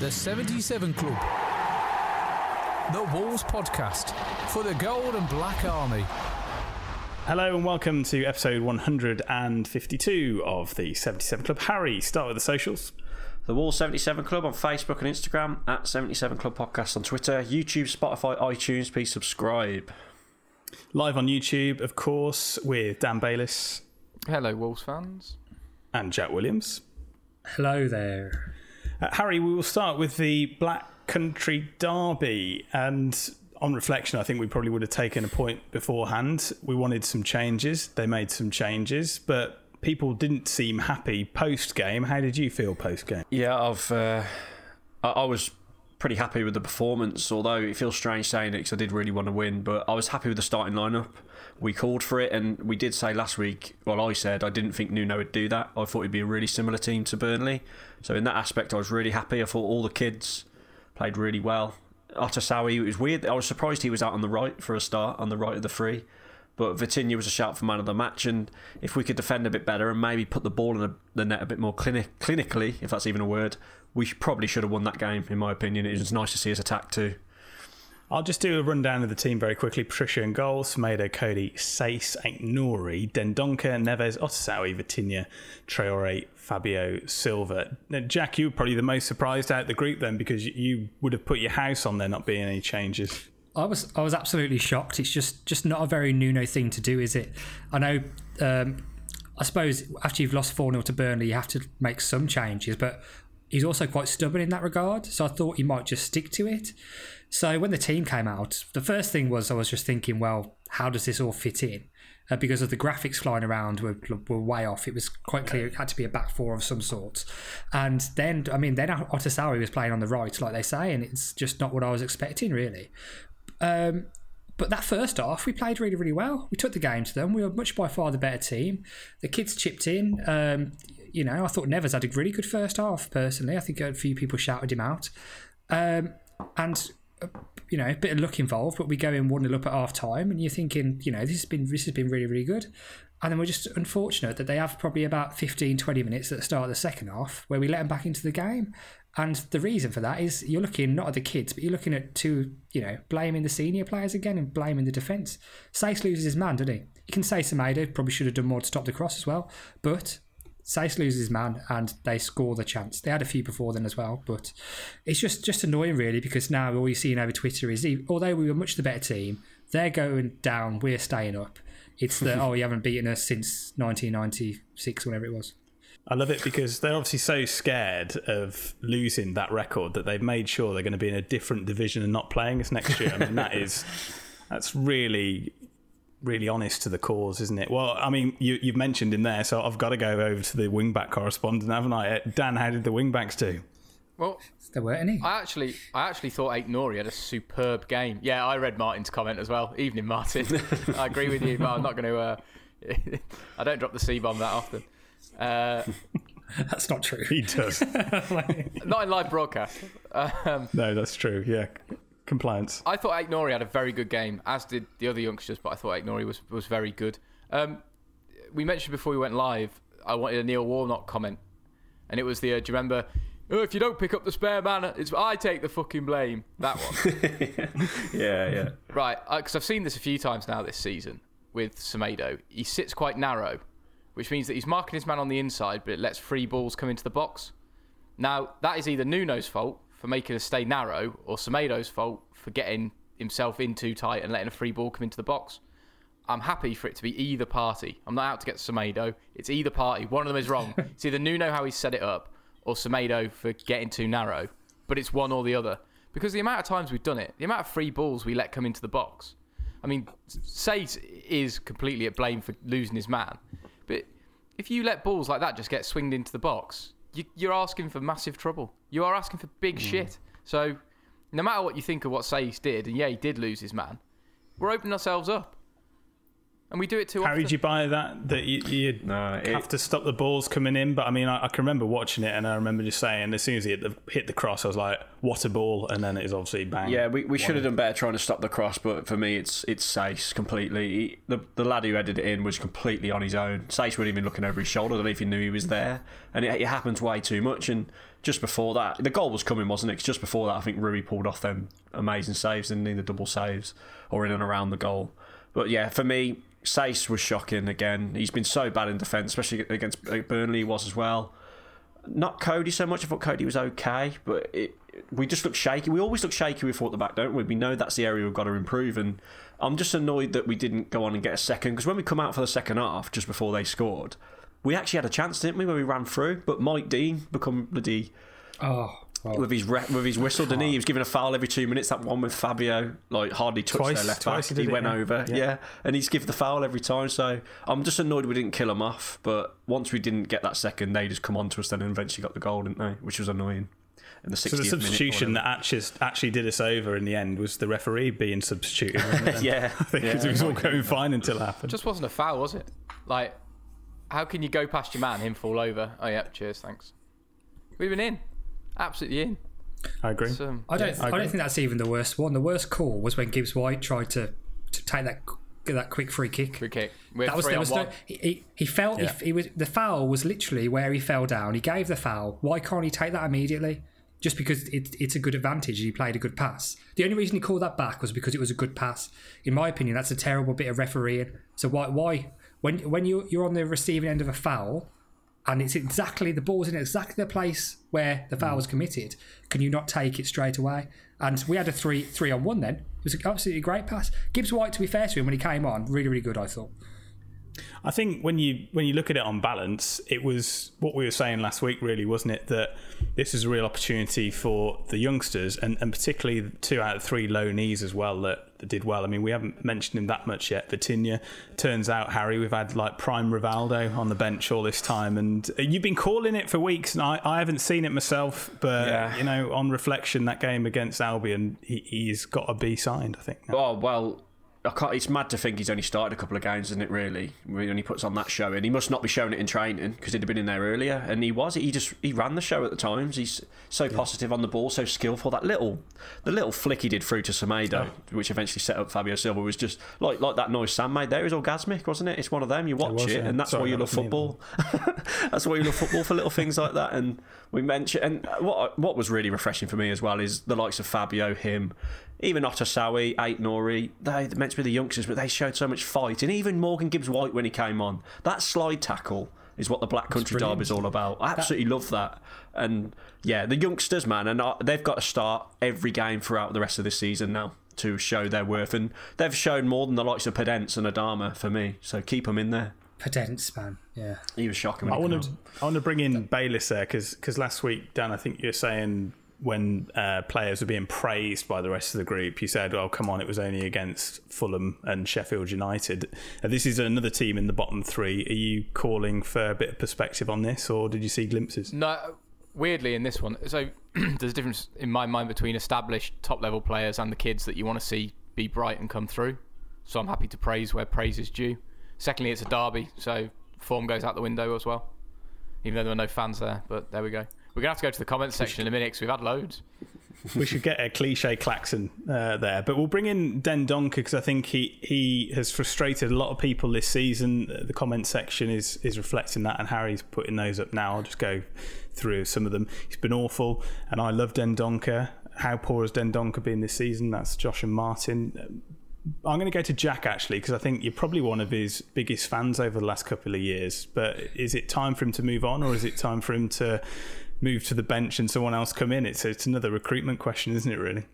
The 77 Club. The Wolves Podcast for the Gold and Black Army. Hello and welcome to episode 152 of the 77 Club. Harry, start with the socials. The Wall 77 Club on Facebook and Instagram, at 77 Club Podcast on Twitter, YouTube, Spotify, iTunes. Please subscribe. Live on YouTube, of course, with Dan Bayliss Hello, Wolves fans. and Jack Williams. Hello there. Uh, Harry, we will start with the Black Country Derby. And on reflection, I think we probably would have taken a point beforehand. We wanted some changes. They made some changes, but people didn't seem happy post game. How did you feel post game? Yeah, I've. Uh, I, I was pretty happy with the performance, although it feels strange saying it because I did really want to win. But I was happy with the starting lineup. We called for it, and we did say last week. Well, I said I didn't think Nuno would do that. I thought it'd be a really similar team to Burnley. So in that aspect, I was really happy. I thought all the kids played really well. Otasowie, it was weird. I was surprised he was out on the right for a start, on the right of the free. But Vitinha was a shout for man of the match, and if we could defend a bit better and maybe put the ball in the net a bit more clinic, clinically, if that's even a word, we probably should have won that game, in my opinion. It was nice to see us attack too. I'll just do a rundown of the team very quickly. Patrício and goals, Semedo, Coady, Saiss, Nouri, Dendoncker, Neves, Otasowie, Vitinha, Traore, Fabio, Silva. Now, Jack, you were probably the most surprised out of the group then because you would have put your house on there not being any changes. I was I was absolutely shocked. It's just just not a very Nuno thing to do, is it? I know. Um, I suppose after you've lost four 0 to Burnley, you have to make some changes, but he's also quite stubborn in that regard. So I thought he might just stick to it. So when the team came out, the first thing was I was just thinking, well, how does this all fit in? Uh, because of the graphics flying around were, were way off. It was quite clear it had to be a back four of some sort. And then, I mean, then Otasowie was playing on the right, like they say, and it's just not what I was expecting, really. Um, but that first half, we played really, really well. We took the game to them. We were much by far the better team. The kids chipped in. Um, you know, I thought Neves had a really good first half, personally. I think a few people shouted him out. Um, and, you know, a bit of luck involved, but we go in 1 0 up at half time, and you're thinking, you know, this has been this has been really, really good. And then we're just unfortunate that they have probably about 15, 20 minutes at the start of the second half where we let them back into the game. And the reason for that is you're looking not at the kids, but you're looking at two, you know, blaming the senior players again and blaming the defence. Saiss loses his man, doesn't he? You can say Semedo probably should have done more to stop the cross as well, but Saiss loses man and they score the chance. They had a few before then as well, but it's just just annoying really because now all you're seeing over Twitter is although we were much the better team, They're going down. We're staying up. It's the oh, you haven't beaten us since 1996, whatever it was. I love it because they're obviously so scared of losing that record that they've made sure they're going to be in a different division and not playing us next year. I mean, that is that's really really honest to the cause, isn't it? Well, I mean, you, you've mentioned in there, so I've got to go over to the wingback correspondent, haven't I? Dan, how did the wingbacks do? Well, there weren't any. I actually, I actually thought Aït-Nouri had a superb game. Yeah, I read Martin's comment as well. Evening, Martin. I agree with you, but I'm not going to. Uh, I don't drop the C bomb that often. Uh, that's not true. He does. not in live broadcast. Um, no, that's true. Yeah, compliance. I thought Aït-Nouri had a very good game, as did the other youngsters, but I thought Aït-Nouri was was very good. Um, we mentioned before we went live. I wanted a Neil Warnock comment, and it was the. Uh, do you remember? Oh, if you don't pick up the spare man, it's I take the fucking blame. That one. yeah, yeah. Right, because uh, I've seen this a few times now this season with Semedo. He sits quite narrow, which means that he's marking his man on the inside, but it lets free balls come into the box. Now, that is either Nuno's fault for making us stay narrow, or Semedo's fault for getting himself in too tight and letting a free ball come into the box. I'm happy for it to be either party. I'm not out to get Semedo. It's either party. One of them is wrong. it's either Nuno how he set it up, or Semedo for getting too narrow, but it's one or the other. Because the amount of times we've done it, the amount of free balls we let come into the box. I mean, Saiss is completely at blame for losing his man, but if you let balls like that just get swinged into the box, you, are asking for massive trouble. You are asking for big mm. shit. So, no matter what you think of what Saiss did, and yeah, he did lose his man, we're opening ourselves up and we do it too How often. did you buy that? That you, you no, it, have to stop the balls coming in. But I mean, I, I, can remember watching it, and I remember just saying, as soon as he hit the, hit the cross, I was like, "What a ball!" And then it is obviously bang. Yeah, we, we should have done better trying to stop the cross. But for me, it's it's Saiss completely. He, the the lad who headed it in was completely on his own. Saiss wasn't even looking over his shoulder. I don't know if he knew he was there, and it, it happens way too much. And just before that, the goal was coming, wasn't it? just before that, I think Rui pulled off them amazing saves and the double saves or in and around the goal. But yeah, for me, Saiss was shocking again. He's been so bad in defence, especially against Burnley. Was as well. Not Coady so much. I thought Coady was okay, but it, we just look shaky. We always look shaky We thought the back, don't we? We know that's the area we've got to improve, and I'm just annoyed that we didn't go on and get a second. Because when we come out for the second half, just before they scored, we actually had a chance, didn't we? When we ran through, but Mike Dean become bloody. Oh, well, with his re- with his whistle, didn't he? He was giving a foul every two minutes. That one with Fabio, like hardly touched twice, their left back. He, he went yeah. over, yeah. yeah. and he's given the foul every time. So I'm just annoyed we didn't kill him off. But once we didn't get that second, they just come on to us then and eventually got the goal, didn't they? Which was annoying. In the so the substitution that actually, actually did us over in the end was the referee being substituted. yeah, I think yeah. it was all going fine until it happened. It just wasn't a foul, was it? Like, how can you go past your man, him fall over? Oh yeah, cheers, thanks. We've been in, absolutely in. I agree. Um, I don't. Yeah, I, I, don't think that's even the worst one. The worst call was when Gibbs White tried to to take that that quick free kick. Free kick. that was there was no, he, he felt yeah. he, he, was the foul was literally where he fell down. He gave the foul. Why can't he take that immediately? Just because it, it's a good advantage. He played a good pass. The only reason he called that back was because it was a good pass. In my opinion, that's a terrible bit of refereeing. So why why when when you you're on the receiving end of a foul, and it's exactly the ball's in exactly the place where the foul mm. was committed. Can you not take it straight away? And we had a three three on one then. It was absolutely great pass. Gibbs White, to be fair to him, when he came on, really really good. I thought. I think when you when you look at it on balance, it was what we were saying last week, really, wasn't it? That this is a real opportunity for the youngsters, and, and particularly two out of three low knees as well that, that did well. I mean, we haven't mentioned him that much yet. Vitinha turns out, Harry, we've had like prime Rivaldo on the bench all this time, and you've been calling it for weeks, and I, I haven't seen it myself, but yeah. you know, on reflection, that game against Albion, he, he's got to be signed. I think. Oh well it's mad to think he's only started a couple of games, isn't it? Really, when he puts on that show, and he must not be showing it in training because he'd have been in there earlier, and he was. He just he ran the show at the times. He's so yeah. positive on the ball, so skillful. That little the little flick he did through to Semedo, oh. which eventually set up Fabio Silva, was just like like that noise Sam made there is orgasmic, wasn't it? It's one of them. You watch it, was, it yeah. and that's Sorry, why you love football. that's why you love football for little things like that. And we mentioned, and what what was really refreshing for me as well is the likes of Fabio, him, even Otasowie, Aït-Nouri, they meant to be the youngsters, but they showed so much fight. And even Morgan Gibbs White when he came on, that slide tackle is what the Black Country Derby is all about. I absolutely that... love that. And yeah, the youngsters, man, and they've got to start every game throughout the rest of this season now to show their worth, and they've shown more than the likes of Podence and Adama for me. So keep them in there. Podence, man. Yeah. He was shocking. When I want to. I want to bring in Bayliss there because last week Dan I think you're saying when uh, players were being praised by the rest of the group you said oh come on it was only against Fulham and Sheffield United uh, this is another team in the bottom three are you calling for a bit of perspective on this or did you see glimpses No, weirdly in this one, so there's a difference in my mind between established top level players and the kids that you want to see be bright and come through. So I'm happy to praise where praise is due. Secondly, it's a derby, so form goes out the window as well. Even though there were no fans there, but there we go. We're gonna have to go to the comments section in a minute because we've had loads. we should get a cliche klaxon uh, there, but we'll bring in Dendoncker because I think he he has frustrated a lot of people this season. The comment section is is reflecting that, and Harry's putting those up now. I'll just go through some of them. He's been awful, and I love Dendoncker. How poor has Dendoncker been this season? That's Josh and Martin. I'm going to go to Jack actually because I think you're probably one of his biggest fans over the last couple of years. But is it time for him to move on, or is it time for him to move to the bench and someone else come in? It's it's another recruitment question, isn't it? Really.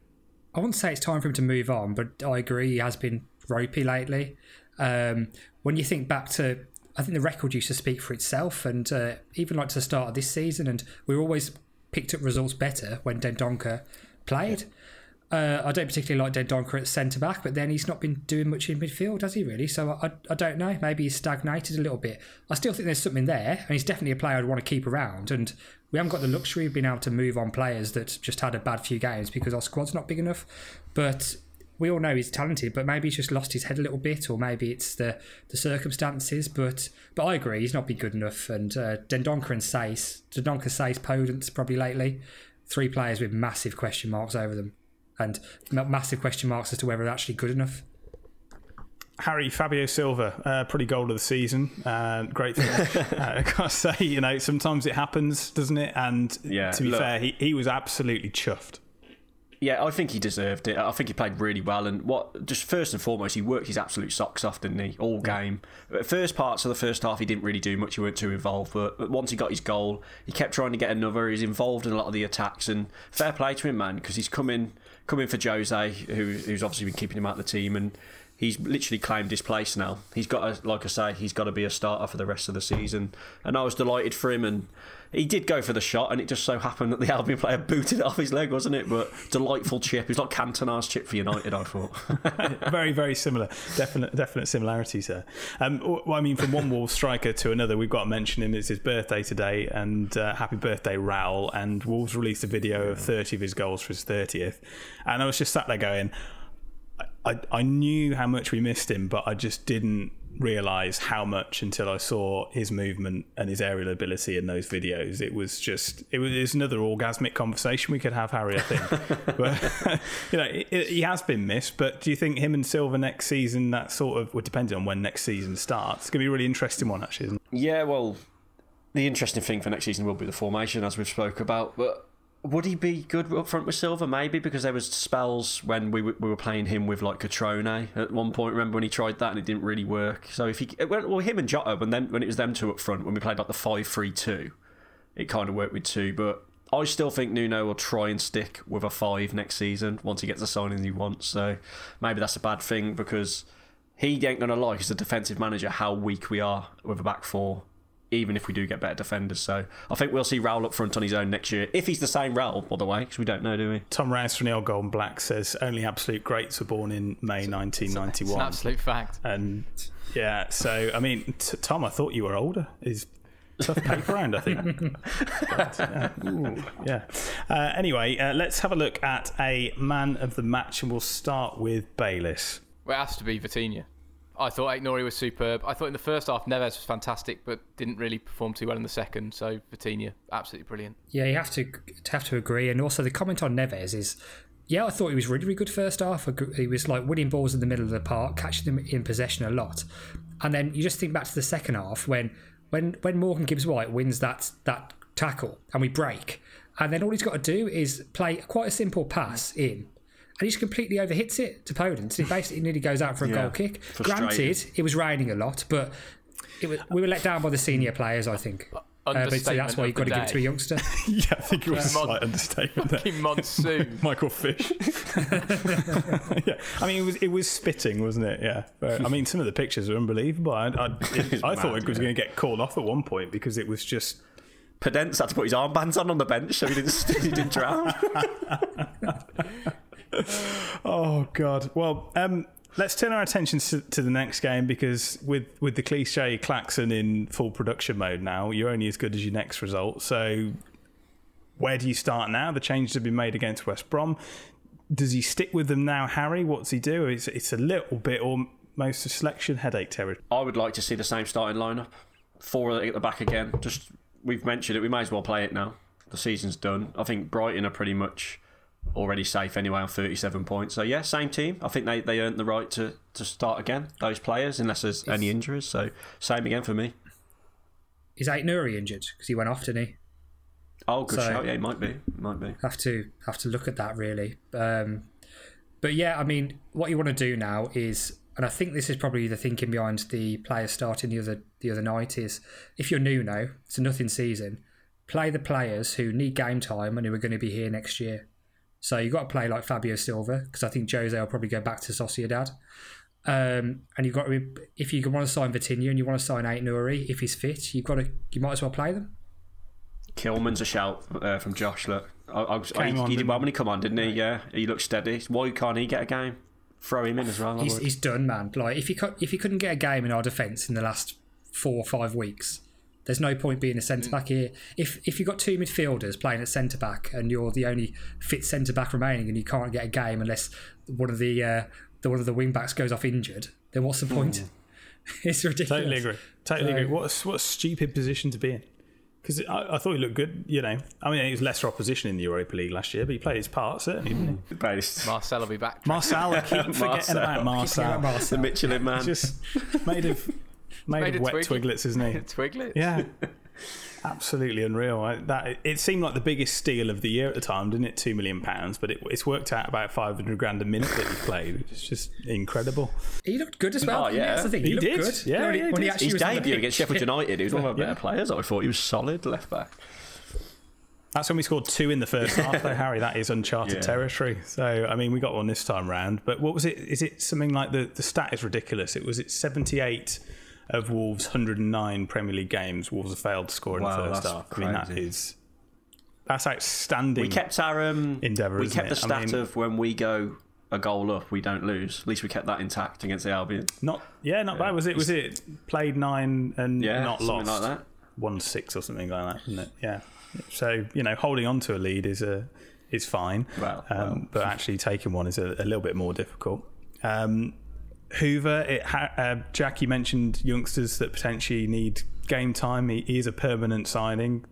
I wouldn't say it's time for him to move on, but I agree he has been ropey lately. Um, when you think back to, I think the record used to speak for itself, and uh, even like to the start of this season, and we always picked up results better when Dendoncker played. Uh, I don't particularly like Dendoncker at centre back, but then he's not been doing much in midfield, has he really? So I, I don't know. Maybe he's stagnated a little bit. I still think there's something there, and he's definitely a player I'd want to keep around. And we haven't got the luxury of being able to move on players that just had a bad few games because our squad's not big enough. But we all know he's talented, but maybe he's just lost his head a little bit, or maybe it's the the circumstances. But but I agree, he's not been good enough. And uh, Dendoncker and Saiss, Dendoncker, Saiss, Podence probably lately, three players with massive question marks over them, and massive question marks as to whether they're actually good enough. Harry Fabio Silva, uh, pretty goal of the season. Uh, great finish. uh, I gotta say, you know, sometimes it happens, doesn't it? And Yeah, to be look- fair, he, he was absolutely chuffed. Yeah, I think he deserved it. I think he played really well, and what just first and foremost, he worked his absolute socks off, didn't he? All game. First parts of the first half, he didn't really do much. He weren't too involved, but, but once he got his goal, he kept trying to get another. He's involved in a lot of the attacks, and fair play to him, man, because he's coming coming for Jose, who, who's obviously been keeping him out of the team, and he's literally claimed his place now. He's got, to, like I say, he's got to be a starter for the rest of the season, and I was delighted for him. And he did go for the shot, and it just so happened that the Albion player booted it off his leg, wasn't it? But delightful chip. It was like Cantona's chip for United, I thought. very, very similar. Definite, definite similarities there. Um, well, I mean, from one Wolves striker to another, we've got to mention him. It's his birthday today, and uh, happy birthday, Raul. And Wolves released a video of 30 of his goals for his 30th. And I was just sat there going, I, I knew how much we missed him, but I just didn't realise how much until I saw his movement and his aerial ability in those videos. It was just, it was, it was another orgasmic conversation we could have, Harry, I think. but, you know, it, it- he has been missed, but do you think him and Silva next season, that sort of, well, depending on when next season starts, it's going to be a really interesting one, actually, isn't it? yeah, well, the interesting thing for next season will be the formation, as we've spoke about. But would he be good up front with Silva? Maybe because there was spells when we we were playing him with like Cutrone at one point. Remember when he tried that and it didn't really work? So if he well, him and Jota, when then when it was them two up front, when we played like the five three two, it kind of worked with two. But I still think Nuno will try and stick with a five next season once he gets the signings he wants. So maybe that's a bad thing because he ain't to like as a defensive manager how weak we are with a back four, even if we do get better defenders. So I think we'll see Raul up front on his own next year. If he's the same Raul, by the way, because we don't know, do we? Tom Rouse from the Old Golden Black says only absolute greats were born in May It's 1991. an absolute fact. And yeah, so I mean, t- Tom, I thought you were older. Is tough paper round, I think. But, yeah. Ooh, yeah. Uh, anyway, uh, let's have a look at a man of the match, and we'll start with Bayliss. Well, it has to be Vitinha. I thought Aït-Nouri was superb. I thought in the first half Neves was fantastic, but didn't really perform too well in the second. So Vitinha, absolutely brilliant. Yeah, you have to have to agree. And also the comment on Neves is, yeah, I thought he was really, really good first half. He was like winning balls in the middle of the park, catching them in possession a lot. And then you just think back to the second half when when when Morgan Gibbs White wins that that tackle and we break, and then all he's got to do is play quite a simple pass in. And he just completely overhits it to Podence. And he basically nearly goes out for a Yeah, goal kick. Granted, it was raining a lot, but it was, we were let down by the senior players, I think. Uh, but so that's why you've got to the give it to a youngster. yeah, I think it was a Mon- slight understatement there. Monsoon. Michael Fish. yeah, I mean it was it was spitting, wasn't it? Yeah, but, I mean some of the pictures are unbelievable. I, I, it- I thought it was going to get called off at one point because it was just Podence had to put his armbands on on the bench so he didn't he didn't drown. Oh God. Well, um, let's turn our attention to, to the next game because with with the cliche Klaxon in full production mode now, you're only as good as your next result. So, where do you start now? The changes have been made against West Brom. Does he stick with them now, Harry? What's he do? It's it's a little bit almost a selection headache territory. I would like to see the same starting lineup. Four at the back again. Just we've mentioned it. We might as well play it now. The season's done. I think Brighton are pretty much already safe anyway on 37 points. So yeah, same team. I think they, they earned the right to, to start again. Those players, unless there's any injuries. So same again for me. Is Aït-Nouri injured? Because he went off, didn't he? Oh, good So- shout. Yeah, it might be. Might be. have to have to look at that really. Um, but yeah, I mean, what you want to do now is, and I think this is probably the thinking behind the players starting the other the other night is, if you're Nuno, it's a nothing season, play the players who need game time and who are going to be here next year. So you've got to play like Fabio Silva because I think Jose will probably go back to Sociedad. Um, and you've got to, if you want to sign Vitinha and you want to sign Aït-Nouri, if he's fit, you've got to, you might as well play them. Kilman's a shout uh, from Josh. Look, I, I, was- Came he, on, he did well when he come on, didn't he? Yeah, he looked steady. Why can't he get a game? Throw him in as well. He's, he's done, man. Like if you if you couldn't get a game in our defence in the last four or five weeks, there's no point being a centre back here. If if you've got two midfielders playing at centre back and you're the only fit centre back remaining and you can't get a game unless one of the uh, the one of the wing backs goes off injured, then what's the point? it's ridiculous. Totally agree. Totally So- agree. What a, what a stupid position to be in. Because I, I thought he looked good. You know, I mean, he was lesser opposition in the Europa League last year, but he played his part certainly, didn't he? Based. Marçal will be back. Marçal, I keep forgetting Marçal. about Yeah, Marçal. the Michelin man. Just made of made, Made of of wet twig- twiglets, isn't he? Twiglets. Yeah. Absolutely unreal. I, that it seemed like the biggest steal of the year at the time, didn't it? Two million pounds, but it, it's worked out about five hundred grand a minute that he played. It's just incredible. He looked good as well. Oh, yeah. That's the thing. He, He looked did. good. Yeah, when he, yeah, he when he did. actually His was on the debut against. Sheffield United, he was one of our Yeah. better players. I thought he was solid left back. That's when we scored two in the first half, though, Harry. That is uncharted Yeah. territory. So, I mean, we got one this time round. But what was it? Is it something like the, the stat is ridiculous? It was it 78 of Wolves' 109 Premier League games. Wolves have failed to score in Wow, the first half. I mean, that crazy. that's outstanding. We kept our um, Endeavour, We kept the I stat mean- of when we go a goal up, we don't lose. At least we kept that intact against the Albion. not yeah, not bad. Was it? Was it played nine and Yeah, not something lost? like that. one six or something like that, isn't it? Yeah. So you know, holding on to a lead is a is fine, Well, um, well. but actually taking one is a, a little bit more difficult. Um, Hoever, it ha- uh, Jack, you mentioned youngsters that potentially need game time. He, he is a permanent signing.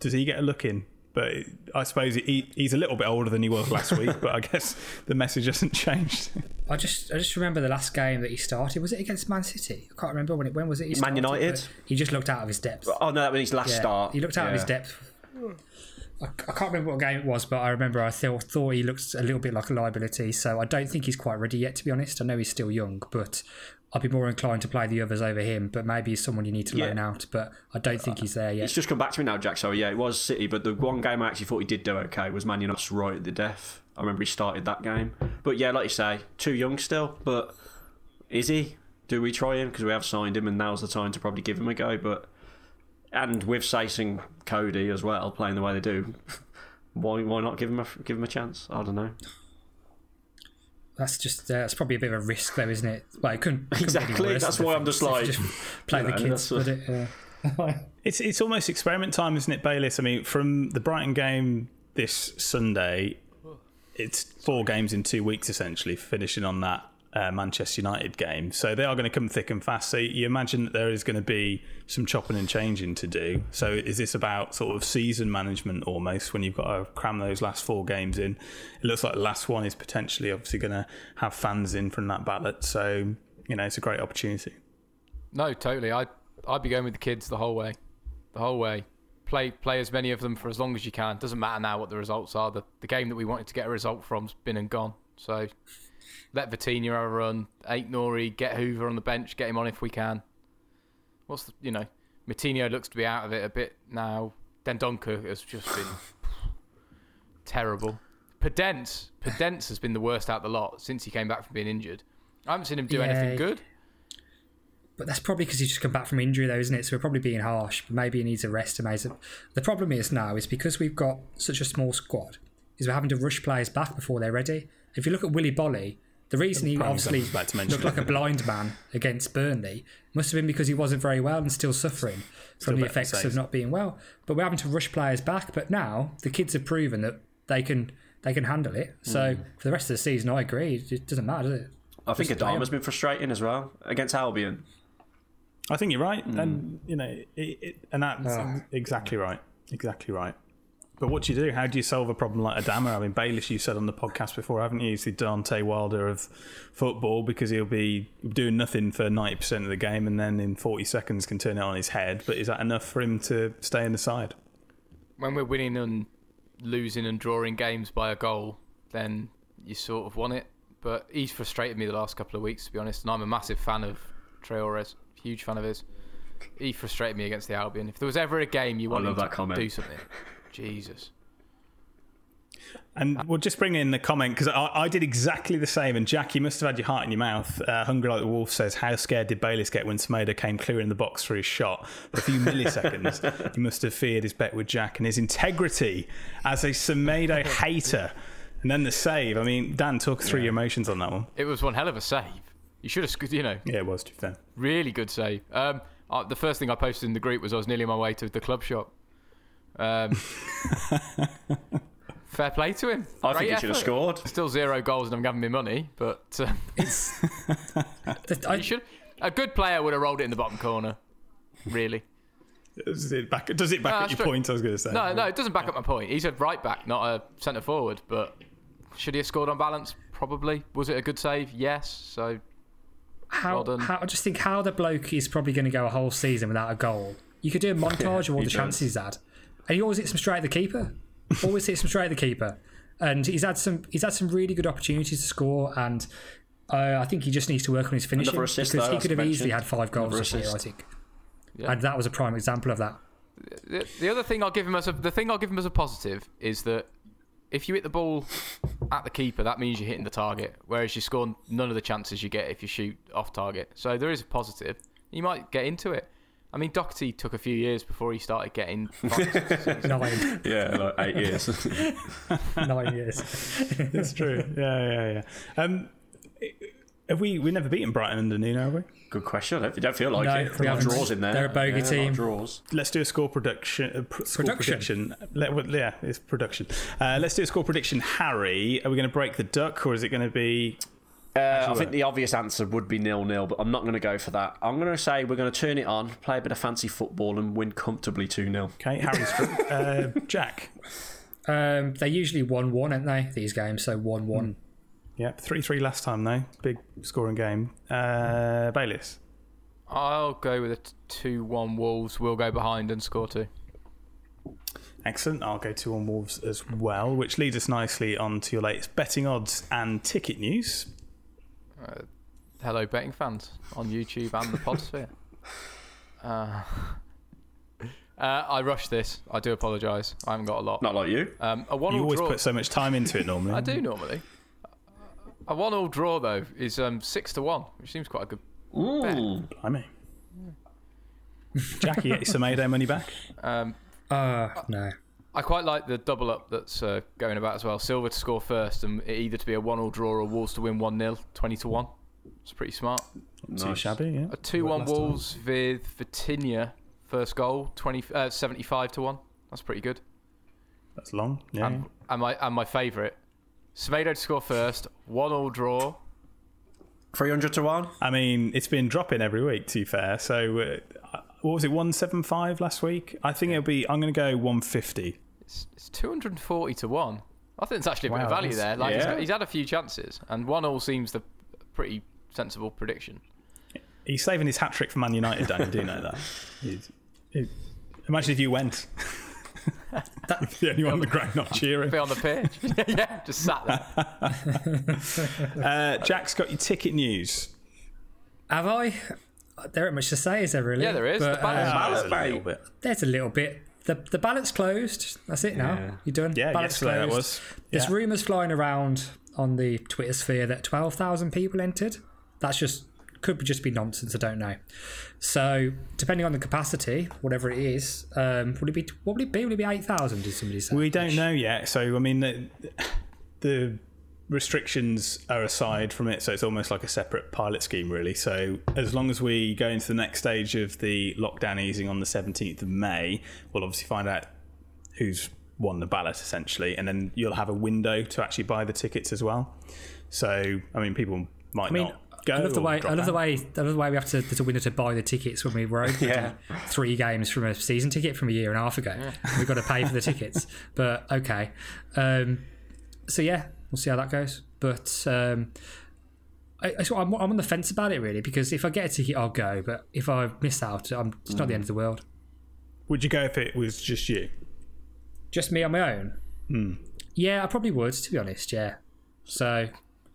Does he get a look in? But I suppose he, he's a little bit older than he was last week. But I guess the message hasn't changed. I just I just remember the last game that he started. Was it against Man City? I can't remember when it when was it. He Man started, United? He just looked out of his depth. Oh no, that was his last Yeah, start. He looked out of his depth. I, I can't remember what game it was, but I remember I thought, thought he looked a little bit like a liability. So I don't think he's quite ready yet, to be honest. I know he's still young, but I'd be more inclined to play the others over him. But maybe he's someone you need to Yeah. loan out. But I don't think he's there yet. It's just come back to me now, Jack. Sorry, yeah, it was City, but the one game I actually thought he did do okay was Man United right at the death. I remember he started that game. But yeah, like you say, too young still. But is he? Do we try him? Because we have signed him, and now's the time to probably give him a go. But and with Saiss and Coady as well playing the way they do, why why not give him a give him a chance? I don't know. That's just uh, that's probably a bit of a risk, though, isn't it? Well, it couldn't, couldn't Exactly, worse, that's why I'm just like, just play you the kids. that's But it, uh, It's it's almost experiment time, isn't it, Bayliss? I mean, from the Brighton game this Sunday, it's four games in two weeks essentially, finishing on that uh, Manchester United game. So they are going to come thick and fast. So you imagine that there is going to be some chopping and changing to do. So is this about sort of season management almost when you've got to cram those last four games in? It looks like the last one is potentially obviously going to have fans in from that ballot. So you know, it's a great opportunity. No, totally. I I'd be going with the kids the whole way, the whole way. Play play as many of them for as long as you can. Doesn't matter now what the results are. The the game that we wanted to get a result from's been and gone. So let Vitinha have a run. Aït-Nouri, get Hoever on the bench, get him on if we can. What's the you know Moutinho looks to be out of it a bit now. Dendoncker has just been terrible. Podence, Podence has been the worst out of the lot since he came back from being injured. I haven't seen him do Yeah. anything good. But that's probably because he's just come back from injury, though, isn't it? So we're probably being harsh. But maybe he needs a rest it. The problem is now is because we've got such a small squad, is we're having to rush players back before they're ready. If you look at Willy Boly, the reason he Prime obviously example about to mention. looked like a blind man against Burnley must have been because he wasn't very well and still suffering Still from the effects of not being well. But we're having to rush players back. But now the kids have proven that they can they can handle it. So Hmm. for the rest of the season, I agree. It doesn't matter, does it? I think Just play 'em. Adama's been frustrating as well against Albion. I think you're right, and you know, it, it, and that's Ah. exactly right, exactly right. But what do you do? How do you solve a problem like Adama? I mean, Bayliss, you said on the podcast before, haven't you? He's the Deontay Wilder of football because he'll be doing nothing for ninety percent of the game, and then in forty seconds can turn it on his head. But is that enough for him to stay in the side? When we're winning and losing and drawing games by a goal, then you sort of want it. But he's frustrated me the last couple of weeks, to be honest. And I'm a massive fan of Traores, huge fan of his. He frustrated me against the Albion. If there was ever a game you wanted love to that comment. do something, Jesus. And we'll just bring in the comment because I, I did exactly the same. And Jack, you must have had your heart in your mouth. Uh, Hungry Like the Wolf says, How scared did Bayliss get when Smader came clear in the box for his shot? For a few milliseconds, he must have feared his bet with Jack and his integrity as a Semedo hater. And then the save. I mean, Dan, talk through your emotions on that one. It was one hell of a save. You should have, you know, Yeah, it was, to be fair. really good save. Um, uh, the first thing I posted in the group was I was nearly on my way to the club shop. Um, fair play to him. I Great think he should have scored. Still zero goals, and I'm giving me money, but uh, The- I- should. A good player would have rolled it in the bottom corner. Really? Does it back, does it back No, up your true. point? I was going to say. No, no, it doesn't back up my point. He's a right back, not a centre forward. But should he have scored on balance? Probably. Was it a good save? Yes. So how, Well how I just think how the bloke is probably going to go a whole season without a goal. You could do a montage of all the does. chances he's had, and he always hits them straight at the keeper. always hits them straight at the keeper, and he's had some he's had some really good opportunities to score, and uh, I think he just needs to work on his finishing assist, because though, he could have easily had five goals Another this year. I think, Yeah. and that was a prime example of that. the, the other thing I'll give him as a the thing I'll give him as a positive is that if you hit the ball at the keeper, that means you're hitting the target. Whereas you score none of the chances you get if you shoot off target. So there is a positive. You might get into it. I mean, Doherty took a few years before he started getting. boxes. Nine, Yeah, like eight years. nine years. It's true. Yeah, yeah, yeah. Um, have we we never beaten Brighton under Nuno, have we? Good question. I don't, don't feel like No, it. we A lot of haven't. draws in there. They're a bogey Yeah, lot of team. Draws. Let's do a score prediction. Uh, pr- score Production. prediction. Let, well, yeah, it's production. Uh, let's do a score prediction. Harry, are we going to break the duck or is it going to be? Uh, I think the obvious answer would be nil nil, but I'm not going to go for that. I'm going to say we're going to turn it on, play a bit of fancy football, and win comfortably 2 0. Okay, Harry's free. uh, Jack. Um, they're usually one one, aren't they? These games, so one one. Yep, three three last time though. Big scoring game. Uh, Bayliss. I'll go with a two-one Wolves. We'll go behind and score two. Excellent. I'll go two on Wolves as well, which leads us nicely on to your latest betting odds and ticket news. Hello, betting fans on YouTube and the Podsphere. Uh, uh, I rushed this. I do apologise. I haven't got a lot. Not like you. Um, a one You always draw. put so much time into it normally. I do normally. A one-all draw though is um, six to one, which seems quite a good. Ooh. Blimey. Jackie, get your Semedo money back. Um, Uh, no. I quite like the double up that's uh, going about as well. Silva to score first, and either to be a one-all draw or Wolves to win one 0 20 to one. It's pretty smart. Too Nice. shabby, yeah. A two-one Worked last time. Wolves with Vitinha first goal, 20, uh, 75 to one. That's pretty good. That's long. Yeah. And, and my and my favourite, Semedo to score first, one all draw. 300 to 1? I mean, it's been dropping every week. To be fair, so uh, what was it? One seven five last week. I think it'll be. I'm going to go one fifty. It's, it's 240 to one. I think it's actually a bit of value there. Like he's, got, he's had a few chances, and one all seems the pretty sensible prediction. He's saving his hat trick for Man United. Dan, you do know that. He's- he- imagine if you went. That's the only one on the ground not cheering. Be on the pitch, yeah, just sat there. Uh, Jack's got your ticket news. Have I? there ain't much to say, is there really? Yeah, there is. The balance- uh, There's a little bit. there's a little bit. The the ballot's closed. That's it now. Yeah. You're done. Yeah, ballot's yesterday that closed. was. There's rumours flying around on the Twitter sphere that 12,000 people entered. That's just could just be nonsense. I don't know. So depending on the capacity, whatever it is, um, would it be what would it be? Would it be 8,000? Did somebody say? We don't know yet. So I mean, the, the restrictions are aside from it, so it's almost like a separate pilot scheme, really. So as long as we go into the next stage of the lockdown easing on the seventeenth of May, we'll obviously find out who's won the ballot essentially, and then you'll have a window to actually buy the tickets as well. So I mean, people might I mean, not go. I love the way. I drop love the way. I love the way we have to. There's a window to buy the tickets when we were open Yeah. three games from a season ticket from a year and a half ago. We've got to pay for the tickets, but okay. Um, so yeah, we'll see how that goes. But um, I, I, so I'm, I'm on the fence about it really because if I get a ticket, I'll go. But if I miss out, I'm, it's not the end of the world. Would you go if it was just you? Just me on my own. Hmm. Yeah, I probably would. To be honest, yeah. So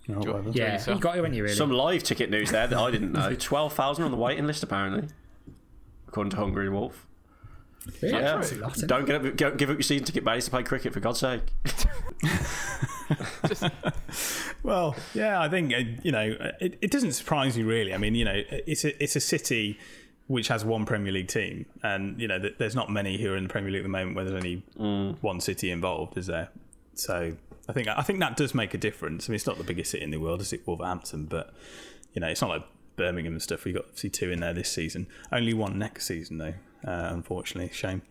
yeah, you got it, went you really? Some live ticket news there that I didn't know. 12,000 on the waiting list, apparently, according to Hungry Wolf. Really? Yeah. A lot, isn't it? Don't get up, give up your season ticket base to play cricket, for God's sake. Well, yeah, I think uh, you know it, it doesn't surprise me really. I mean, you know, it's a it's a city which has one Premier League team, and you know, there's not many who are in the Premier League at the moment where there's only one city involved, is there? So I think I think that does make a difference. I mean, it's not the biggest city in the world, is it, Wolverhampton? But you know, it's not like Birmingham and stuff. We got obviously two in there this season. Only one next season though, uh, unfortunately. Shame.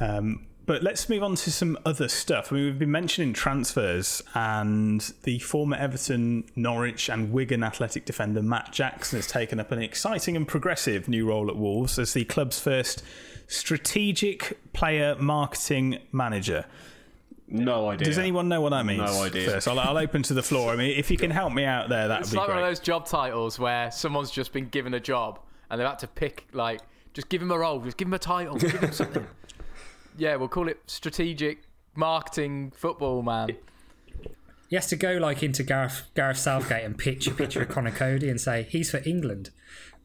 Um, but let's move on to some other stuff. I mean, we've been mentioning transfers, and the former Everton, Norwich, and Wigan athletic defender Matt Jackson has taken up an exciting and progressive new role at Wolves as the club's first strategic player marketing manager. No idea. Does anyone know what that means? No idea. First, I'll, I'll open to the floor. I mean, if you can help me out there, that would It's be like great. one of those job titles where someone's just been given a job and they've had to pick, like, just give him a role, just give him a title, give him something. yeah, we'll call it strategic marketing football man. He has to go like into Gareth Gareth Southgate and pitch a picture of Conor Coady and say he's for England.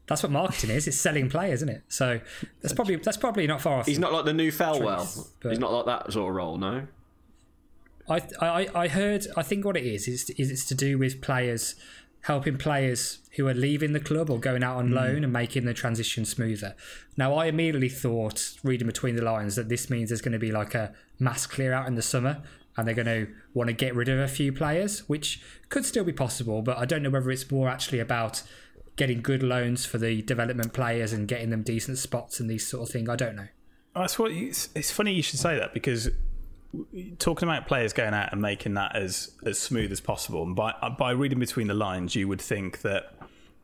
That's what marketing is. It's selling players, isn't it? So that's probably that's probably not far off. He's not like the new Thelwell. Truth, He's not like that sort of role, no? I, I I heard. I think what it is is is it's to do with players helping players who are leaving the club or going out on hmm. loan and making the transition smoother. Now, I immediately thought, reading between the lines, that this means there's going to be like a mass clear out in the summer, and they're going to want to get rid of a few players, which could still be possible. But I don't know whether it's more actually about getting good loans for the development players and getting them decent spots and these sort of thing. I don't know. That's what it's funny you should say that because talking about players going out and making that as as smooth as possible, and by by reading between the lines, you would think that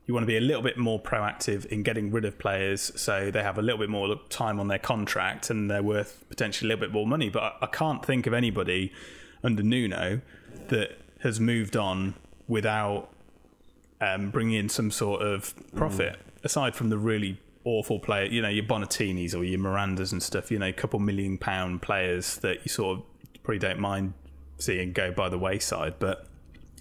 you want to be a little bit more proactive in getting rid of players so they have a little bit more time on their contract and they're worth potentially a little bit more money. But I, I can't think of anybody under Nuno that has moved on without um, bringing in some sort of profit aside from the really awful player, you know, your Bonatinis or your Mirandas and stuff, you know, a couple million pound players that you sort of probably don't mind seeing go by the wayside. But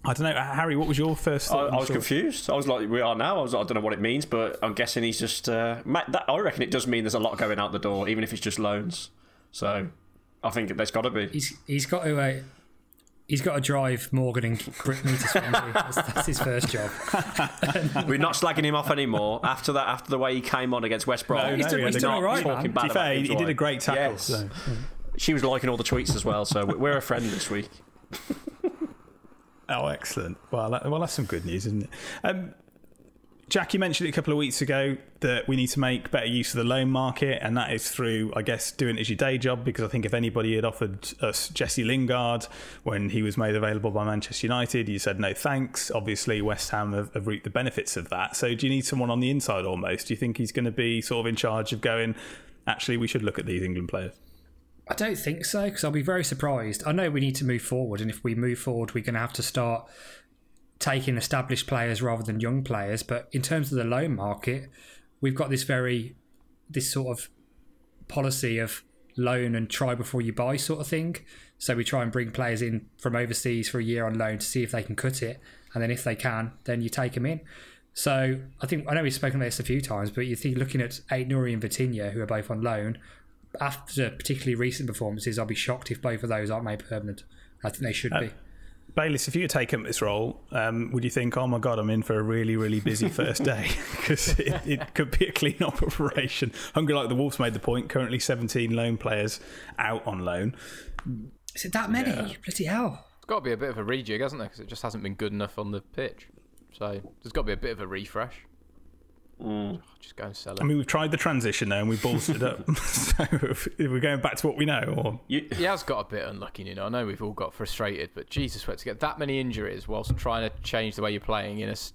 I don't know, Harry, what was your first I, thought? I was Sure. confused. I was like, we are now. I was I don't know what it means, but I'm guessing he's just. Uh, ma- that, I reckon it does mean there's a lot going out the door, even if it's just loans. So I think there's got to be. He's he's got to. Uh, He's got to drive Morgan and Brittany to Swansea. That's, that's his first job. We're not slagging him off anymore after that. After the way he came on against West Brom, No, He's no, done- he he's had done all right, talking man. bad To be fair, about he, he did a great tackle. Yes. So. She was liking all the tweets as well, so we're a friend this week. Oh, excellent. Well, that, well, that's some good news, isn't it? Um, Jack, you mentioned it a couple of weeks ago that we need to make better use of the loan market, and that is through, I guess, doing it as your day job. Because I think if anybody had offered us Jesse Lingard when he was made available by Manchester United, you said no thanks. Obviously, West Ham have, have reaped the benefits of that. So, do you need someone on the inside almost? Do you think he's going to be sort of in charge of going? Actually, we should look at these England players. I don't think so because I'll be very surprised. I know we need to move forward, and if we move forward, we're going to have to start taking established players rather than young players. But in terms of the loan market, we've got this very this sort of policy of loan and try before you buy sort of thing. So we try and bring players in from overseas for a year on loan to see if they can cut it, and then if they can, then you take them in. So I think I know we've spoken about this a few times, but you think looking at Aït-Nouri and Vitinha, who are both on loan, after particularly recent performances, I'll be shocked if both of those aren't made permanent. I think they should uh, be. Bayliss, if you had taken this role, um, would you think, oh my God, I'm in for a really, really busy first day? Because it, it could be a clean up operation. Hungry Like the Wolves made the point. Currently 17 loan players out on loan. Is it that many? Bloody hell. It's got to be a bit of a rejig, hasn't there? Because it just hasn't been good enough on the pitch. So there's got to be a bit of a refresh. Mm. Just go and sell it. I mean, we've tried the transition though and we bolstered up. so if we're going back to what we know, or You, he has got a bit unlucky, you know. I know we've all got frustrated, but Jesus, we're to get that many injuries whilst trying to change the way you're playing in a s-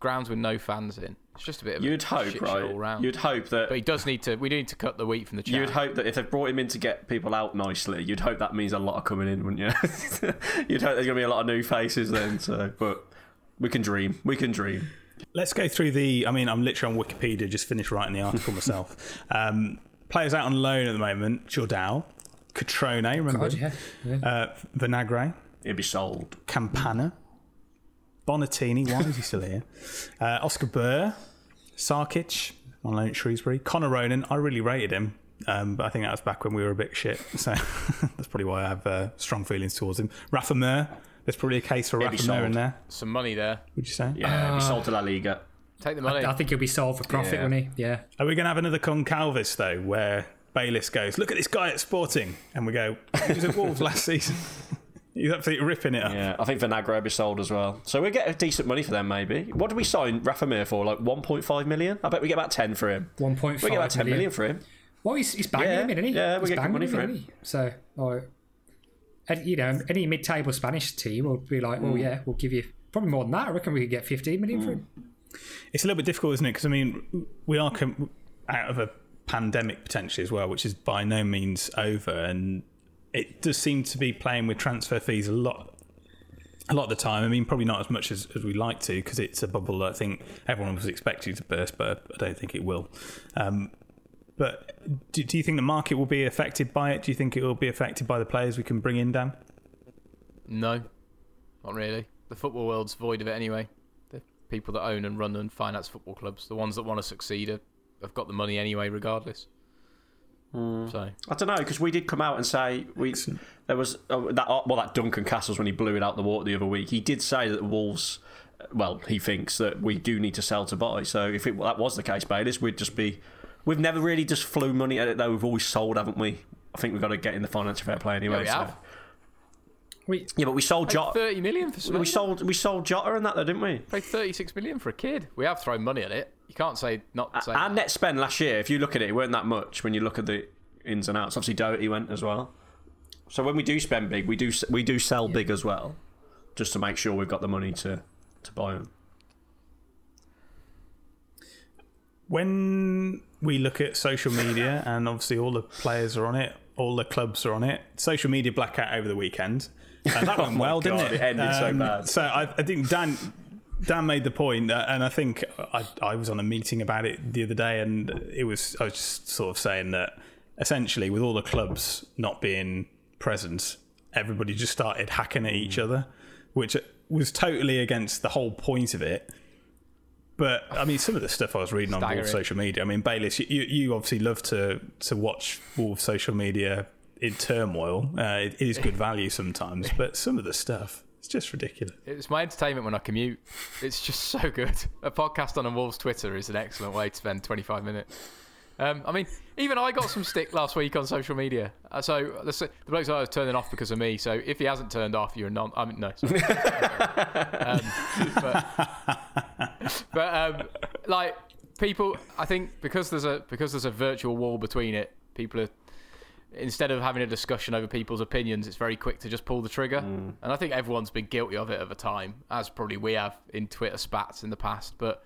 grounds with no fans in. It's just a bit of you'd a hope, shit right? show all round. You'd hope that but he does need to. We do need to cut the wheat from the chaff. You'd hope that if they've brought him in to get people out nicely, you'd hope that means a lot of coming in, wouldn't you? you'd hope there's going to be a lot of new faces then. So, but we can dream. We can dream. Let's go through the. I mean, I'm literally on Wikipedia, just finished writing the article myself. Um, players out on loan at the moment: Jordão, Cutrone, remember? God, yeah. yeah. Uh, Vinagre, It'd be sold. Campana, Bonatini. Why is he still here? Uh, Oskar Buur, Sarkic on loan at Shrewsbury, Connor Ronan. I really rated him. Um, but I think that was back when we were a bit shit, so that's probably why I have uh, strong feelings towards him. Rafa Mir, there's probably a case for It'd be Rafa in there. Some money there. Would you say? Yeah, it'd be ah. sold to La Liga. Take the money. I think he'll be sold for profit, Yeah. won't he? Yeah. Are we going to have another Gonçalves though, where Bayliss goes, "Look at this guy at Sporting," and we go, "He was at Wolves last season." He's absolutely ripping it up. Yeah, I think Vinagre would be sold as well. So we get a decent money for them, maybe. What did we sign Rafa Mir for? Like 1.5 million? I bet we get about 10 for him. 1.5 We get about 10 million. million for him. Well, he's, he's banging Yeah, him in, isn't he? yeah, we he's get good banging money for in, him. So, or, and, you know, any mid-table Spanish team will be like, Mm. yeah, we'll give you probably more than that. I reckon we could get 15 million for him. It's a little bit difficult, isn't it? Because I mean, we are com- out of a pandemic potentially as well, which is by no means over, and it does seem to be playing with transfer fees a lot. A lot of the time, I mean, probably not as much as, as we like to, because it's a bubble that I think everyone was expecting to burst, but I don't think it will. Um, but do, do you think the market will be affected by it? Do you think it will be affected by the players we can bring in, Dan? No, not really. The football world's void of it anyway. The people that own and run and finance football clubs, the ones that want to succeed, are, have got the money anyway, regardless. Hmm. So I don't know because we did come out and say we there was uh, that uh, well that Duncan Castles when he blew it out the water the other week. He did say that the Wolves, uh, well, he thinks that we do need to sell to buy. So if it, that was the case, Bayliss, we'd just be. We've never really just flew money at it though. We've always sold, haven't we? I think we've got to get in the financial fair play anyway. yeah, we so- have. We, Yeah, but we sold Paid Jota. thirty million for We sold we sold Jota and that though, didn't we? Paid thirty-six million for a kid. We have thrown money at it. You can't say not. Say Our that. net spend last year, if you look at it, it weren't that much when you look at the ins and outs. Obviously, Doherty went as well. So when we do spend big, we do we do sell big as well, just to make sure we've got the money to to buy them. When we look at social media, and obviously all the players are on it, all the clubs are on it. Social media blackout over the weekend. Uh, that went Oh well, didn't it? it ended so bad. So I, I think Dan Dan made the point, uh, and I think I, I was on a meeting about it the other day, and it was I was just sort of saying that essentially with all the clubs not being present, everybody just started hacking at each other, which was totally against the whole point of it. But I mean, some of the stuff I was reading on Wolves social media. I mean, Bayliss, you, you obviously love to to watch Wolves social media in turmoil. Uh, it is good value sometimes, but some of the stuff it's just ridiculous. It's my entertainment when I commute. It's just so good. A podcast on a Wolves Twitter is an excellent way to spend 25 minutes. Um, I mean, even I got some stick last week on social media. Uh, so the, the bloke said I was turning off because of me. So if he hasn't turned off, you're a non. I mean, no. sorry. um, but but um, like people, I think because there's a because there's a virtual wall between it, people are instead of having a discussion over people's opinions, it's very quick to just pull the trigger. And I think everyone's been guilty of it over time, as probably we have in Twitter spats in the past. But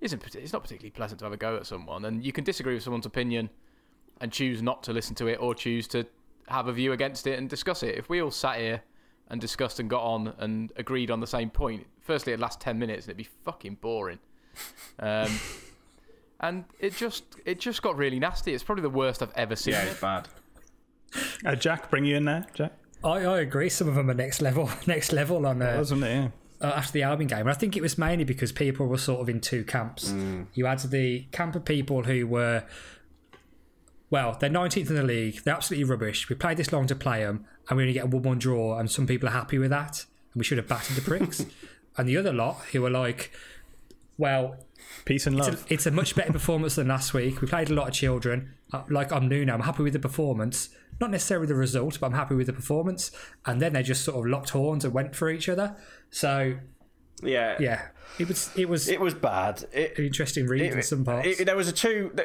isn't it's not particularly pleasant to have a go at someone, and you can disagree with someone's opinion and choose not to listen to it or choose to have a view against it and discuss it. If we all sat here and discussed and got on and agreed on the same point, firstly it'd last ten minutes and it'd be fucking boring. Um, and it just it just got really nasty. It's probably the worst I've ever seen Yeah, it's bad. Uh, Jack, bring you in there, Jack. I, I agree. Some of them are next level, next level on uh, Wasn't it? Yeah. uh, after the Albion game. And I think it was mainly because people were sort of in two camps. You had the camp of people who were, well, they're 19th in the league. They're absolutely rubbish. We played this long to play them, and we only get a 1 1 draw, and some people are happy with that. And we should have battered the pricks. and the other lot who are like, well, Peace and it's love. a, it's a much better performance than last week. We played a lot of children. Uh, Like I'm new now. I'm happy with the performance. Not necessarily the result, but I'm happy with the performance. And then they just sort of locked horns and went for each other. So Yeah, yeah, it was it was It was bad. It, an interesting read in some parts. It- there was a two.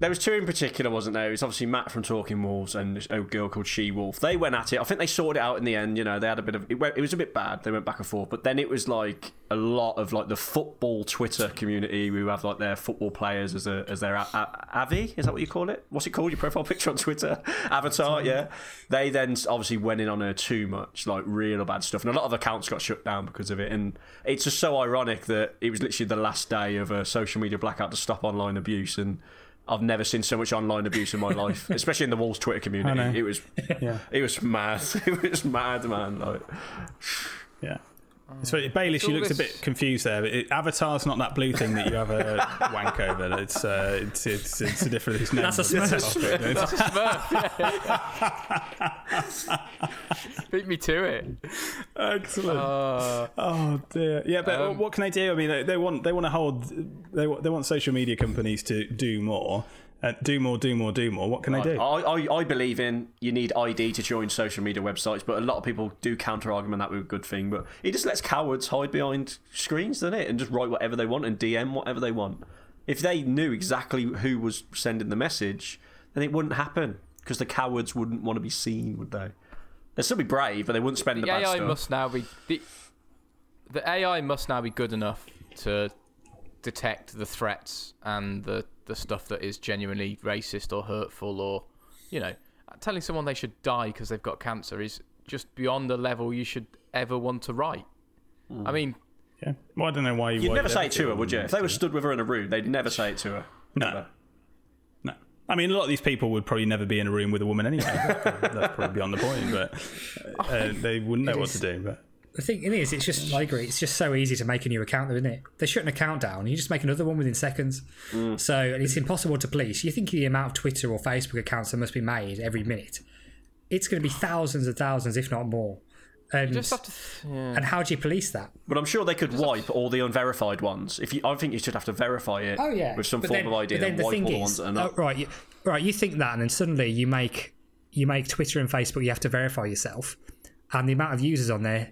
There was two in particular, wasn't there? It was obviously Matt from Talking Wolves and a girl called She Wolf. They went at it. I think they sorted it out in the end. You know, they had a bit of. It, went, it was a bit bad. They went back and forth, but then it was like a lot of like the football Twitter community who have like their football players as a as their a, a, avi. Is that what you call it? What's it called? Your profile picture on Twitter, avatar. Yeah. They then obviously went in on her too much, like real bad stuff, and a lot of accounts got shut down because of it. And it's just so ironic that it was literally the last day of a social media blackout to stop online abuse and. I've never seen so much online abuse in my life, especially in the Wolves Twitter community. It was, Yeah. it was mad. It was mad, man. Like, Yeah. So Bayliss, she looks a bit confused there. It, Avatar's not that blue thing that you have a wank over. It's uh, it's, it's it's a different. It's That's a Smurf. That's a Smurf. Beat me to it. Excellent. Uh, oh dear. Yeah, but Um, what can they do? I mean, they, they want they want to hold. They they want social media companies to do more. Uh, do more, do more, do more. What can they do? I, I, I believe in you need ID to join social media websites, but a lot of people do counter argument that with a good thing. But it just lets cowards hide behind screens, doesn't it? And just write whatever they want and DM whatever they want. If they knew exactly who was sending the message, then it wouldn't happen because the cowards wouldn't want to be seen, would they? They'd still be brave, but they wouldn't spend the, the bad AI stuff. must now be the, the AI must now be good enough to detect the threats and the the stuff that is genuinely racist or hurtful or you know telling someone they should die because they've got cancer is just beyond the level you should ever want to write. I mean, yeah. Well, I don't know why you. You'd never say it to her, would you? If they were stood with her in a room, they'd never say it to her. No. No. I mean, a lot of these people would probably never be in a room with a woman anyway. That's probably- That's probably beyond the point, but uh, they wouldn't know It what is. to do. But the thing it is, it's just I agree. It's just so easy to make a new account, though, isn't it? They shut an account down, you just make another one within seconds. Mm. So and it's impossible to police. You think the amount of Twitter or Facebook accounts that must be made every minute? It's going to be thousands and thousands, if not more. And, you just have to. Yeah. and how do you police that? But I'm sure they could wipe all the unverified ones. If you, I think you should have to verify it Oh yeah, with some But form then- of ID But then and the wipe thing all the is, ones oh, right, you, right, you think that, and then suddenly you make you make Twitter and Facebook. You have to verify yourself, and the amount of users on there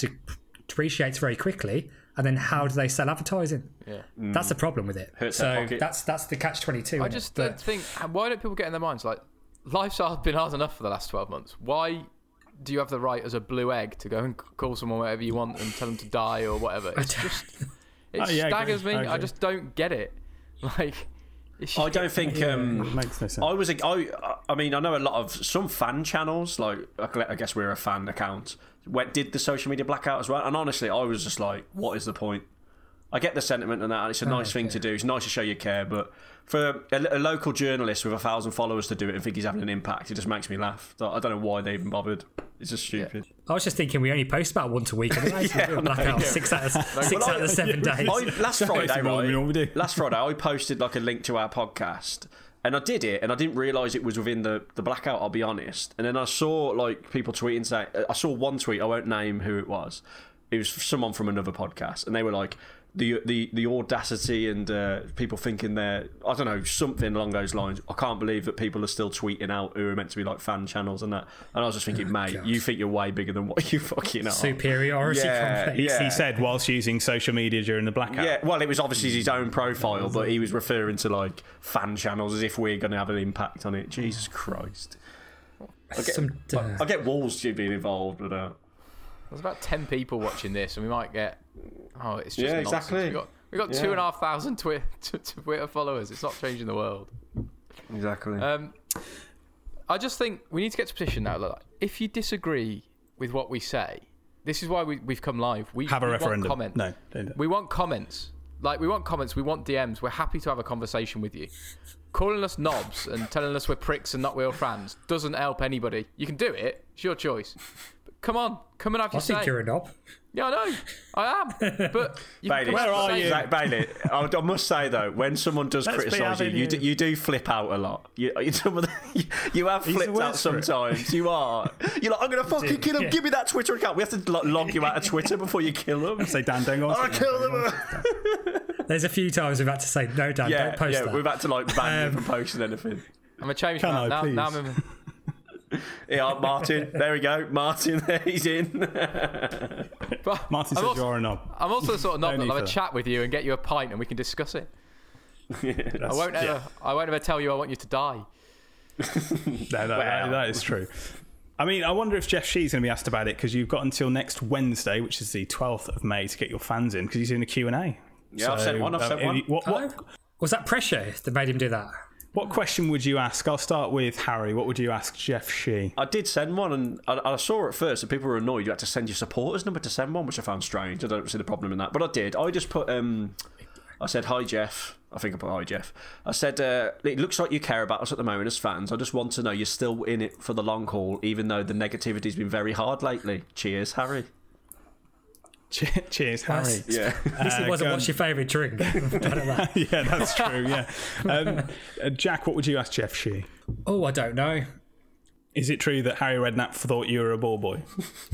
depreciates very quickly. And then how do they sell advertising? Yeah. That's the problem with it. Hurts so that's that's the catch twenty two. I just don't think. Why don't people get in their minds like life's hard, been hard enough for the last twelve months? Why do you have the right as a blue egg to go and call someone whatever you want and tell them to die or whatever? It's just it Oh, yeah, I staggers me. I I, just don't get it. Like, I don't think. Um, makes no sense. I was. A, I. I mean, I know a lot of some fan channels. Like, I guess we're a fan account. Went did the social media blackout as well. And honestly, I was just like, what is the point? I get the sentiment and that, and it's a nice thing to do. It's nice to show you care, but for a, a local journalist with a thousand followers to do it and think he's having an impact, it just makes me laugh. I don't know why they even bothered. It's just stupid. I was just thinking we only post about once a week anyway. so we do a blackout six out of six Well, out of the seven days. I, last Friday, it's more than we right, last Friday, I posted like a link to our podcast, and I did it, and I didn't realise it was within the, the blackout. I'll be honest. And then I saw like people tweeting saying, I saw one tweet. I won't name who it was. It was someone from another podcast, and they were like. The, the the audacity and uh, people thinking they're I don't know something along those lines. I can't believe that people are still tweeting out who are meant to be like fan channels and that. And I was just thinking, mate, God. you think you're way bigger than what you fucking are. Superiority Yeah, complex. yeah. he said whilst using social media during the blackout. Yeah, well, it was obviously his own profile, but he was referring to like fan channels as if we're going to have an impact on it. Jesus Christ! I get, Some, uh, I get Wolves being involved, but uh, There's about ten people watching this, and we might get. Oh, it's just Yeah, nonsense. exactly. We got we got Yeah. two and a half thousand Twitter, Twitter followers. It's not changing the world. exactly. Um, I just think we need to get to a position now. Like, if you disagree with what we say, this is why we, we've come live. We Have a we want referendum. Comment. No, don't do it. we want comments. Like we want comments. We want DMs. We're happy to have a conversation with you. Calling us knobs and telling us we're pricks and not real fans doesn't help anybody. You can do it. It's your choice. But come on, come and have I your think you're a knob. Yeah, I know. I am. But you Bailey, can come out and Zach Bailey, I, I must say though, when someone does Let's criticise you, you you. do, you do flip out a lot. You, you, some of the- you, you have flipped out worst for it. sometimes. You are. You're like, I'm gonna fucking kill him. yeah. Give me that Twitter account. We have to like, log you out of Twitter before you kill him. Say Dan Dengon. I'll kill them. There's a few times we've had to say, no, Dan, Yeah, don't post yeah. that. We've had to like ban Um, you from posting anything. I'm a change Can man. I, now, now I'm in, Yeah, Martin. There we go. Martin. There he's in. but Martin I'm says also, you're a knob. I'm also sort of knob No that'll have a chat with you and get you a pint and we can discuss it. I won't yeah. ever. I won't ever tell you I want you to die. No, that, that- that is true. I mean, I wonder if Jeff Shi's going to be asked about it because you've got until next Wednesday, which is the 12th of May, to get your fans in because he's doing a Q&A. Yeah, I've sent one, I've um, sent one. you- What, what, Oh, was that pressure that made him do that? What question would you ask? I'll start with Harry. What would you ask Jeff Shi? I did send one, and I, I saw it first, and people were annoyed. You had to send your supporters number to send one, which I found strange. I don't see the problem in that, but I did. I just put, um, I said, "Hi Jeff." I think I put, "Hi Jeff." I said, uh, "It looks like you care about us at the moment as fans. I just want to know you're still in it for the long haul, even though the negativity's been very hard lately. Cheers, Harry." Che- Cheers, Harry. Nice. Yeah. At least it wasn't go what's your favourite drink. That. yeah, that's true. Yeah, um, uh, Jack, what would you ask Jeff Shi? oh, I don't know. Is it true that Harry Redknapp thought you were a ball boy?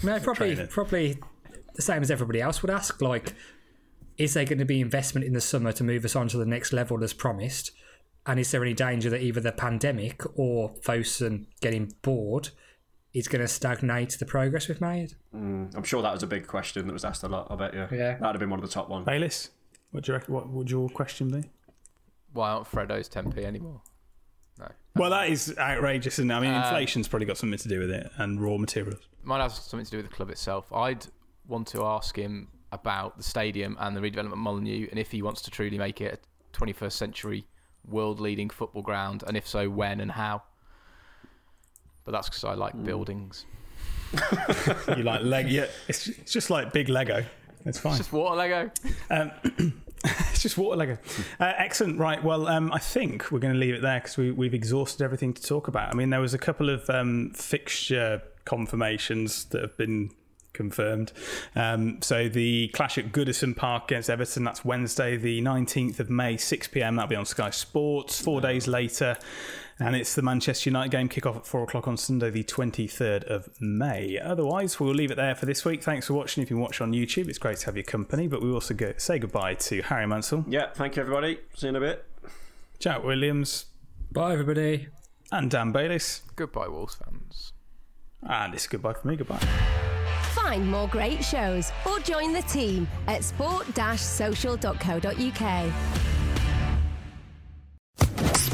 No, probably, Trainer. probably the same as everybody else would ask. Like, is there going to be investment in the summer to move us on to the next level as promised? And is there any danger that either the pandemic or Fosun getting bored is going to stagnate the progress we've made? I'm sure that was a big question that was asked a lot. I bet you. Yeah. That'd have been one of the top ones. Bayliss, what do you reckon, what would your question be? Why aren't Freddo's 10p anymore? No. Well, that is outrageous, isn't? I mean, Uh, inflation's probably got something to do with it, and raw materials. Might have something to do with the club itself. I'd want to ask him about the stadium and the redevelopment of Molineux, and if he wants to truly make it a 21st century world-leading football ground, and if so, when and how. But that's because I like buildings. You like Lego? Yeah, it's, it's just like big Lego. It's fine. It's just water Lego. Um, it's just water Lego. Uh, excellent. Right. Well, um, I think we're going to leave it there because we, we've exhausted everything to talk about. I mean, there was a couple of um, fixture confirmations that have been confirmed. Um, so the clash at Goodison Park against Everton, that's Wednesday, the 19th of May, 6 pm. That'll be on Sky Sports. Four days later. And it's the Manchester United game kick-off at 4 o'clock on Sunday, the 23rd of May. Otherwise, we'll leave it there for this week. Thanks for watching. If you watch on YouTube, it's great to have your company. But we also go, say goodbye to Harry Mansell, Yeah. Thank you, everybody. See you in a bit. Jack Williams, Bye, everybody. and Dan Bayliss. Goodbye, Wolves fans. And it's goodbye for me. Goodbye. Find more great shows or join the team at sport-social.co.uk.